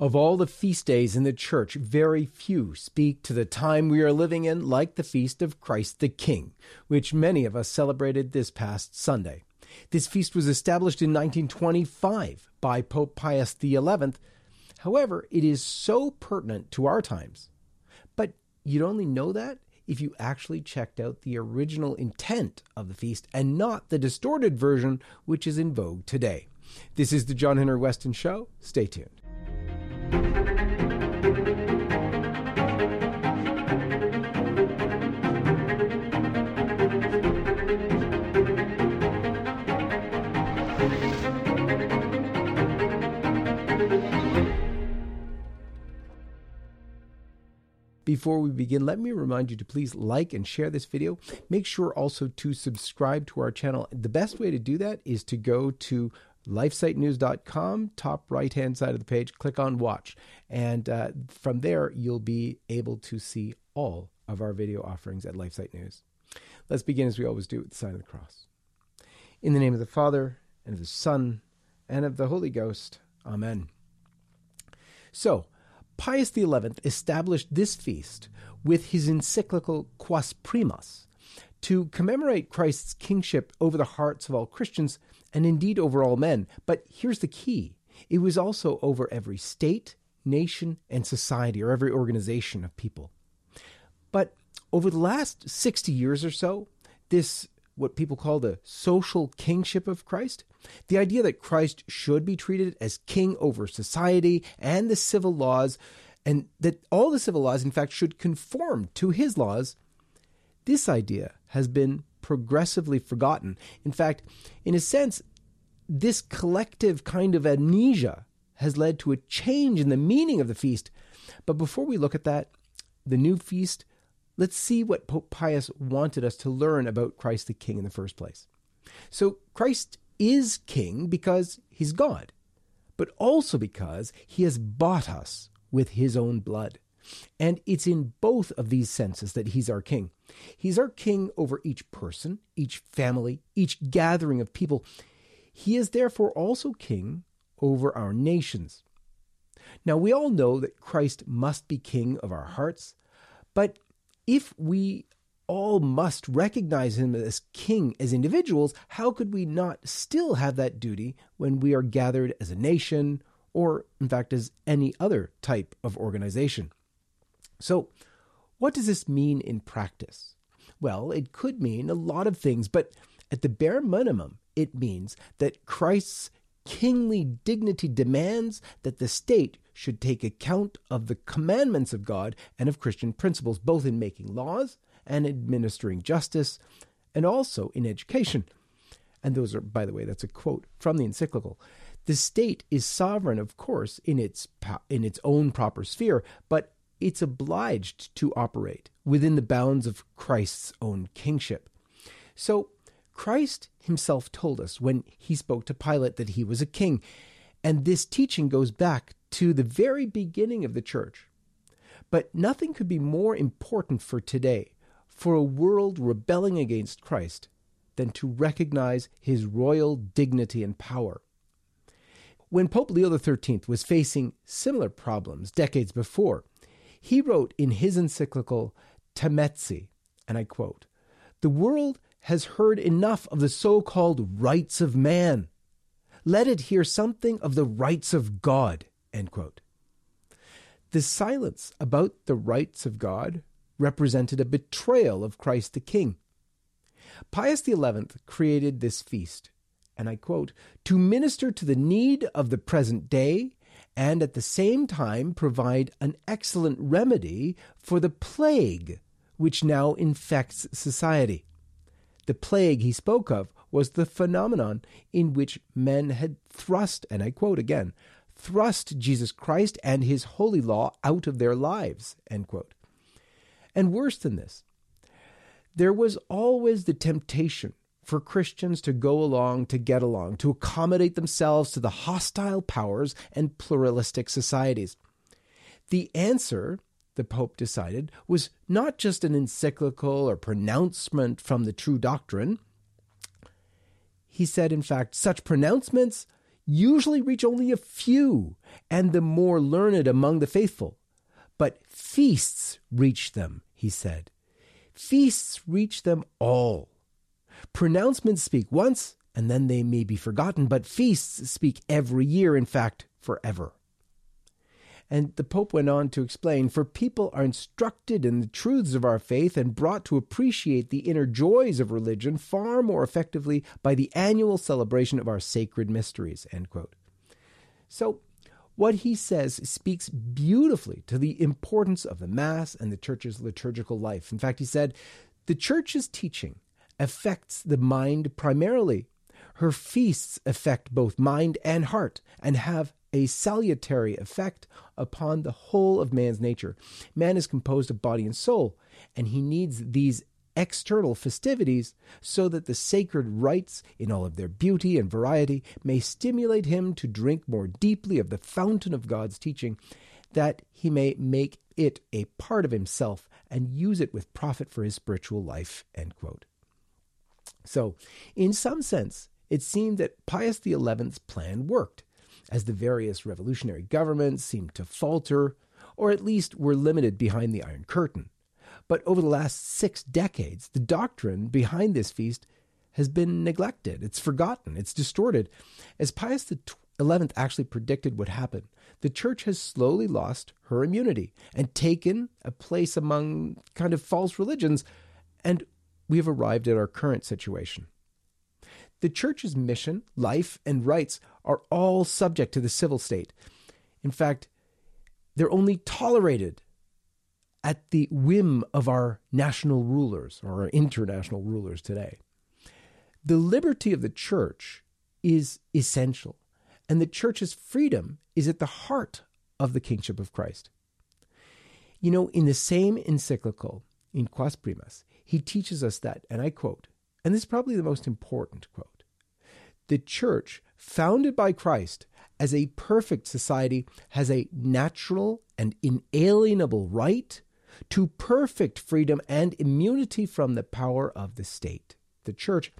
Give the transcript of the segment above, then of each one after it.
Of all the feast days in the church, very few speak to the time we are living in like the feast of Christ the King, which many of us celebrated this past Sunday. This feast was established in 1925 by Pope Pius XI. However, it is so pertinent to our times. But you'd only know that if you actually checked out the original intent of the feast and not the distorted version which is in vogue today. This is the John Henry Weston Show. Stay tuned. Before we begin, let me remind you to please like and share this video. Make sure also to subscribe to our channel. The best way to do that is to go to lifesitenews.com, top right hand side of the page, click on watch. And uh, from there, you'll be able to see all of our video offerings at LifeSite News. Let's begin as we always do with the sign of the cross. In the name of the Father, and of the Son, and of the Holy Ghost. Amen. So, Pius XI established this feast with his encyclical Quas Primas to commemorate Christ's kingship over the hearts of all Christians and indeed over all men. But here's the key it was also over every state, nation, and society, or every organization of people. But over the last 60 years or so, this, what people call the social kingship of Christ, the idea that Christ should be treated as king over society and the civil laws, and that all the civil laws, in fact, should conform to his laws, this idea has been progressively forgotten. In fact, in a sense, this collective kind of amnesia has led to a change in the meaning of the feast. But before we look at that, the new feast, let's see what Pope Pius wanted us to learn about Christ the King in the first place. So, Christ is King because he's God, but also because he has bought us with his own blood. And it's in both of these senses that he's our king. He's our king over each person, each family, each gathering of people. He is therefore also king over our nations. Now, we all know that Christ must be king of our hearts, but if we all must recognize him as king as individuals, how could we not still have that duty when we are gathered as a nation or, in fact, as any other type of organization? So, what does this mean in practice? Well, it could mean a lot of things, but at the bare minimum, it means that Christ's kingly dignity demands that the state should take account of the commandments of God and of Christian principles, both in making laws and administering justice, and also in education. And those are, by the way, that's a quote from the encyclical. The state is sovereign, of course, in its in its own proper sphere, but it's obliged to operate within the bounds of Christ's own kingship. So, Christ himself told us when he spoke to Pilate that he was a king, and this teaching goes back to the very beginning of the church. But nothing could be more important for today, for a world rebelling against Christ, than to recognize his royal dignity and power. When Pope Leo XIII was facing similar problems decades before, he wrote in his encyclical Tametsi, and I quote, The world has heard enough of the so called rights of man. Let it hear something of the rights of God. The silence about the rights of God represented a betrayal of Christ the King. Pius XI created this feast, and I quote, to minister to the need of the present day and at the same time provide an excellent remedy for the plague which now infects society. The plague he spoke of was the phenomenon in which men had thrust, and I quote again, thrust Jesus Christ and his holy law out of their lives, end quote. And worse than this, there was always the temptation for Christians to go along to get along, to accommodate themselves to the hostile powers and pluralistic societies. The answer, the Pope decided, was not just an encyclical or pronouncement from the true doctrine. He said, in fact, such pronouncements usually reach only a few and the more learned among the faithful. But feasts reach them, he said. Feasts reach them all. Pronouncements speak once, and then they may be forgotten, but feasts speak every year, in fact, forever. And the Pope went on to explain For people are instructed in the truths of our faith and brought to appreciate the inner joys of religion far more effectively by the annual celebration of our sacred mysteries. So, what he says speaks beautifully to the importance of the Mass and the Church's liturgical life. In fact, he said, The Church's teaching affects the mind primarily. Her feasts affect both mind and heart and have a salutary effect upon the whole of man's nature. Man is composed of body and soul, and he needs these external festivities so that the sacred rites, in all of their beauty and variety, may stimulate him to drink more deeply of the fountain of God's teaching, that he may make it a part of himself and use it with profit for his spiritual life. End quote. So, in some sense, it seemed that Pius XI's plan worked as the various revolutionary governments seemed to falter, or at least were limited behind the Iron Curtain. But over the last six decades, the doctrine behind this feast has been neglected. It's forgotten. It's distorted. As Pius XI actually predicted would happen, the church has slowly lost her immunity and taken a place among kind of false religions, and we have arrived at our current situation. The church's mission, life, and rights are all subject to the civil state. In fact, they're only tolerated at the whim of our national rulers or our international rulers today. The liberty of the church is essential, and the church's freedom is at the heart of the kingship of Christ. You know, in the same encyclical, in Quas Primas, he teaches us that, and I quote, and this is probably the most important quote the church, founded by Christ as a perfect society, has a natural and inalienable right to perfect freedom and immunity from the power of the state. The church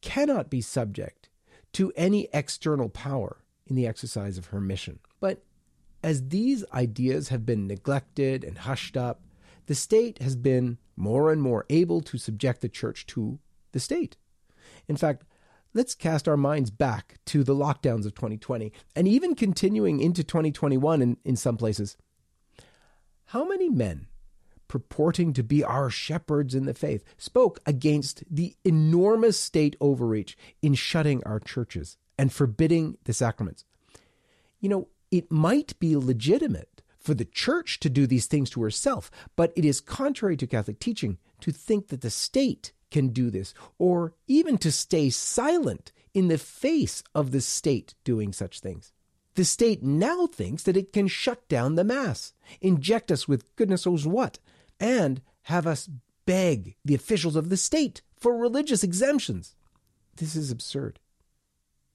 cannot be subject to any external power in the exercise of her mission. But as these ideas have been neglected and hushed up, the state has been more and more able to subject the church to the state. In fact, let's cast our minds back to the lockdowns of 2020 and even continuing into 2021 in, in some places. How many men purporting to be our shepherds in the faith, spoke against the enormous state overreach in shutting our churches and forbidding the sacraments. You know, it might be legitimate for the church to do these things to herself, but it is contrary to Catholic teaching to think that the state can do this, or even to stay silent in the face of the state doing such things. The state now thinks that it can shut down the Mass, inject us with goodness knows what, and have us beg the officials of the state for religious exemptions. This is absurd.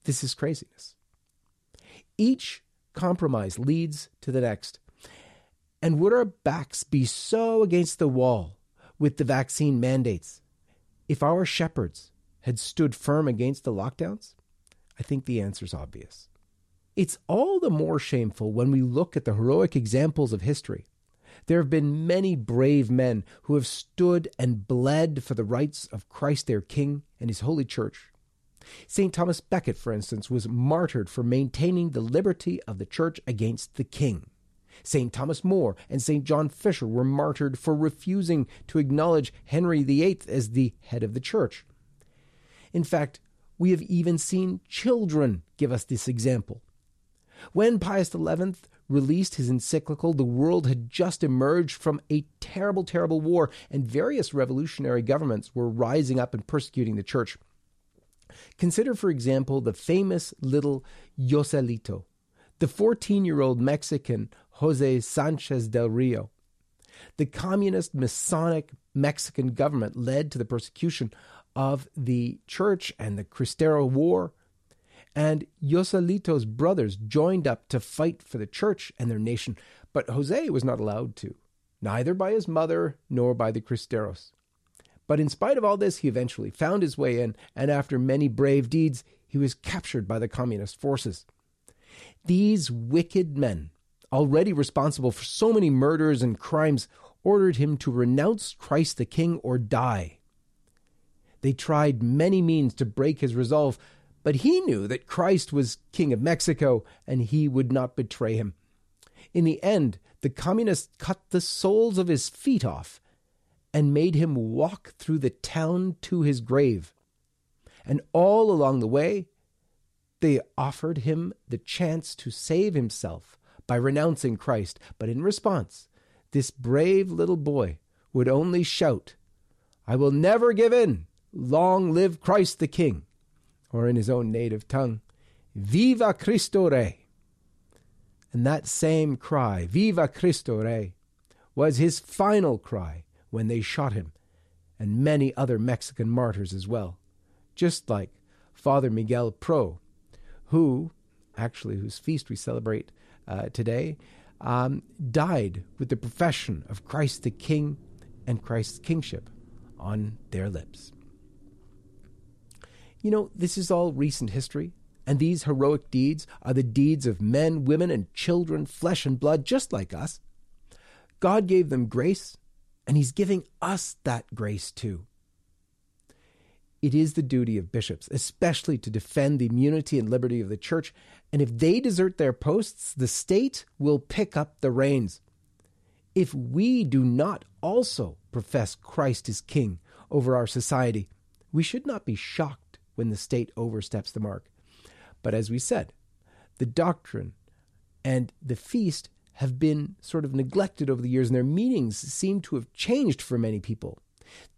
This is craziness. Each compromise leads to the next. And would our backs be so against the wall with the vaccine mandates if our shepherds had stood firm against the lockdowns? I think the answer is obvious. It's all the more shameful when we look at the heroic examples of history there have been many brave men who have stood and bled for the rights of Christ their King and his holy church. St. Thomas Becket, for instance, was martyred for maintaining the liberty of the church against the king. St. Thomas More and St. John Fisher were martyred for refusing to acknowledge Henry VIII as the head of the church. In fact, we have even seen children give us this example. When Pius XI released his encyclical, the world had just emerged from a terrible, terrible war, and various revolutionary governments were rising up and persecuting the church. Consider, for example, the famous little Joselito, the 14 year old Mexican Jose Sanchez del Rio. The communist Masonic Mexican government led to the persecution of the church and the Cristero War and Joselito's brothers joined up to fight for the church and their nation, but Jose was not allowed to, neither by his mother nor by the Cristeros. But in spite of all this, he eventually found his way in, and after many brave deeds, he was captured by the communist forces. These wicked men, already responsible for so many murders and crimes, ordered him to renounce Christ the King or die. They tried many means to break his resolve, but he knew that Christ was King of Mexico and he would not betray him. In the end, the communists cut the soles of his feet off and made him walk through the town to his grave. And all along the way, they offered him the chance to save himself by renouncing Christ. But in response, this brave little boy would only shout, I will never give in. Long live Christ the King. Or in his own native tongue, Viva Cristo Rey. And that same cry, Viva Cristo Rey, was his final cry when they shot him, and many other Mexican martyrs as well, just like Father Miguel Pro, who, actually, whose feast we celebrate uh, today, um, died with the profession of Christ the King and Christ's kingship on their lips. You know, this is all recent history, and these heroic deeds are the deeds of men, women, and children, flesh and blood, just like us. God gave them grace, and He's giving us that grace too. It is the duty of bishops, especially to defend the immunity and liberty of the church, and if they desert their posts, the state will pick up the reins. If we do not also profess Christ as King over our society, we should not be shocked when the state oversteps the mark. But as we said, the doctrine and the feast have been sort of neglected over the years, and their meanings seem to have changed for many people.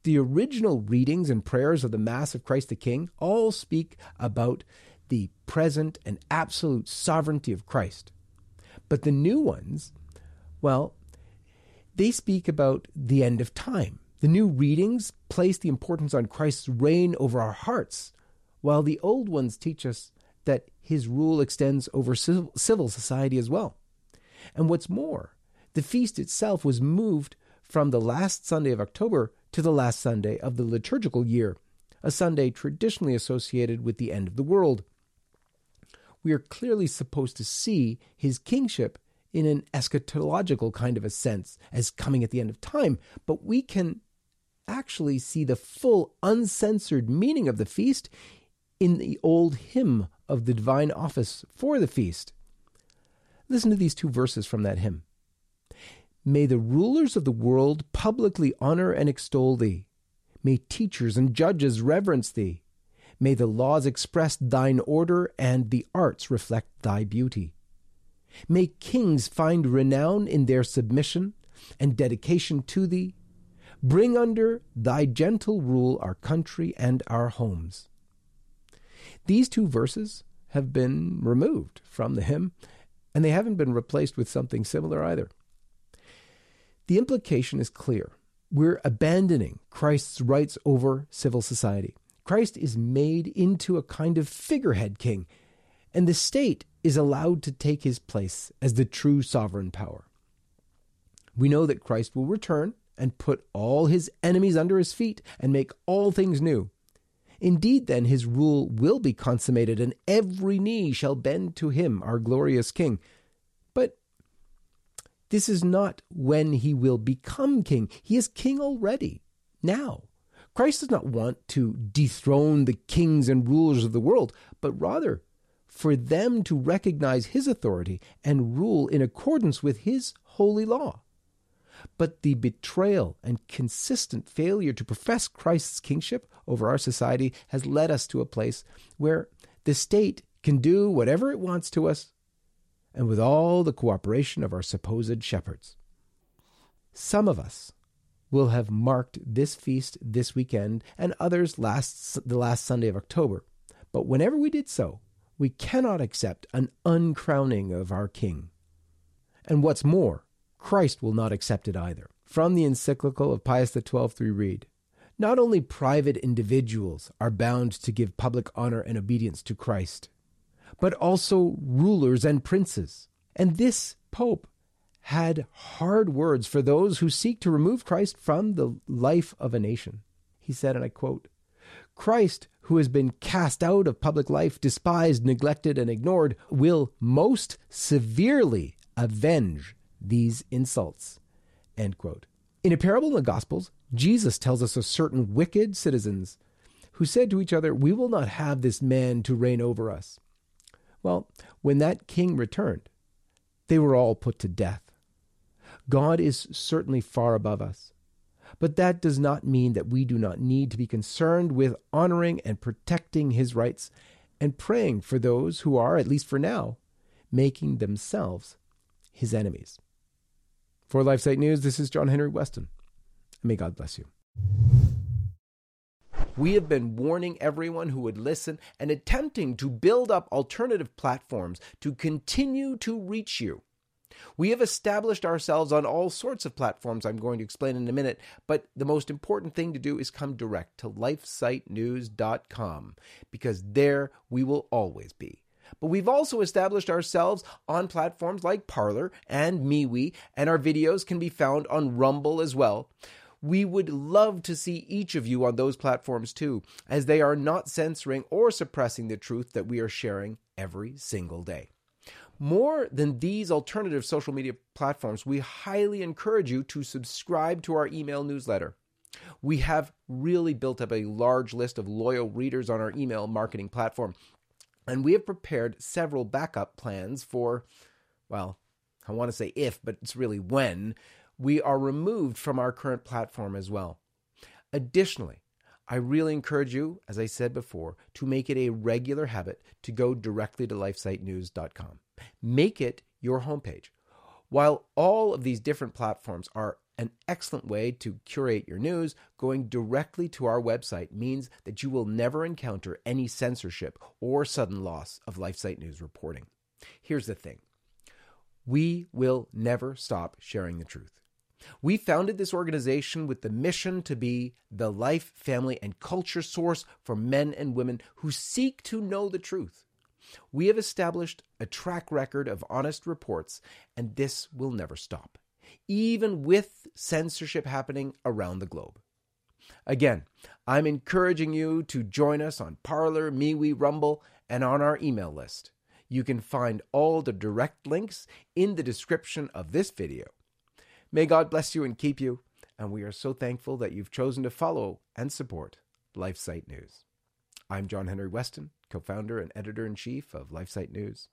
The original readings and prayers of the Mass of Christ the King all speak about the present and absolute sovereignty of Christ. But the new ones, well, they speak about the end of time. The new readings place the importance on Christ's reign over our hearts, while the old ones teach us that his rule extends over civil society as well. And what's more, the feast itself was moved from the last Sunday of October to the last Sunday of the liturgical year, a Sunday traditionally associated with the end of the world we are clearly supposed to see his kingship in an eschatological kind of a sense as coming at the end of time, but we can actually see the full uncensored meaning of the feast in the old hymn of the divine office for the feast. Listen to these two verses from that hymn. May the rulers of the world publicly honor and extol thee. May teachers and judges reverence thee. May the laws express thine order and the arts reflect thy beauty. May kings find renown in their submission and dedication to thee. Bring under thy gentle rule our country and our homes. These two verses have been removed from the hymn, and they haven't been replaced with something similar either. The implication is clear. We're abandoning Christ's rights over civil society. Christ is made into a kind of figurehead king, and the state is allowed to take his place as the true sovereign power. We know that Christ will return and put all his enemies under his feet and make all things new. Indeed, then, his rule will be consummated, and every knee shall bend to him, our glorious King. This is not when he will become king. He is king already, now. Christ does not want to dethrone the kings and rulers of the world, but rather for them to recognize his authority and rule in accordance with his holy law. But the betrayal and consistent failure to profess Christ's kingship over our society has led us to a place where the state can do whatever it wants to us, and with all the cooperation of our supposed shepherds. Some of us will have marked this feast this weekend and others last the last Sunday of October. But whenever we did so, we cannot accept an uncrowning of our king. And what's more, Christ will not accept it either. From the encyclical of Pius XII, we read Not only private individuals are bound to give public honor and obedience to Christ, but also rulers and princes. And this Pope had hard words for those who seek to remove Christ from the life of a nation. He said, and I quote, Christ, who has been cast out of public life, despised, neglected, and ignored, will most severely avenge these insults. End quote. In a parable in the Gospels, Jesus tells us of certain wicked citizens who said to each other, We will not have this man to reign over us. Well, when that king returned, they were all put to death. God is certainly far above us. But that does not mean that we do not need to be concerned with honoring and protecting his rights and praying for those who are, at least for now, making themselves his enemies. For LifeSite News, this is John Henry Weston. May God bless you. We have been warning everyone who would listen and attempting to build up alternative platforms to continue to reach you. We have established ourselves on all sorts of platforms I'm going to explain in a minute, but the most important thing to do is come direct to lifesitenews.com because there we will always be. But we've also established ourselves on platforms like Parler and MeWe, and our videos can be found on Rumble as well. We would love to see each of you on those platforms too, as they are not censoring or suppressing the truth that we are sharing every single day. More than these alternative social media platforms, we highly encourage you to subscribe to our email newsletter. We have really built up a large list of loyal readers on our email marketing platform, and we have prepared several backup plans for, well, I want to say if, but it's really when we are removed from our current platform as well. Additionally, I really encourage you, as I said before, to make it a regular habit to go directly to lifesitenews.com. Make it your homepage. While all of these different platforms are an excellent way to curate your news, going directly to our website means that you will never encounter any censorship or sudden loss of LifeSite News reporting. Here's the thing we will never stop sharing the truth. We founded this organization with the mission to be the life, family, and culture source for men and women who seek to know the truth. We have established a track record of honest reports, and this will never stop, even with censorship happening around the globe. Again, I'm encouraging you to join us on Parler, MeWe, Rumble, and on our email list. You can find all the direct links in the description of this video. May God bless you and keep you, and we are so thankful that you've chosen to follow and support LifeSite News. I'm John Henry Weston, co founder and editor in chief of LifeSite News.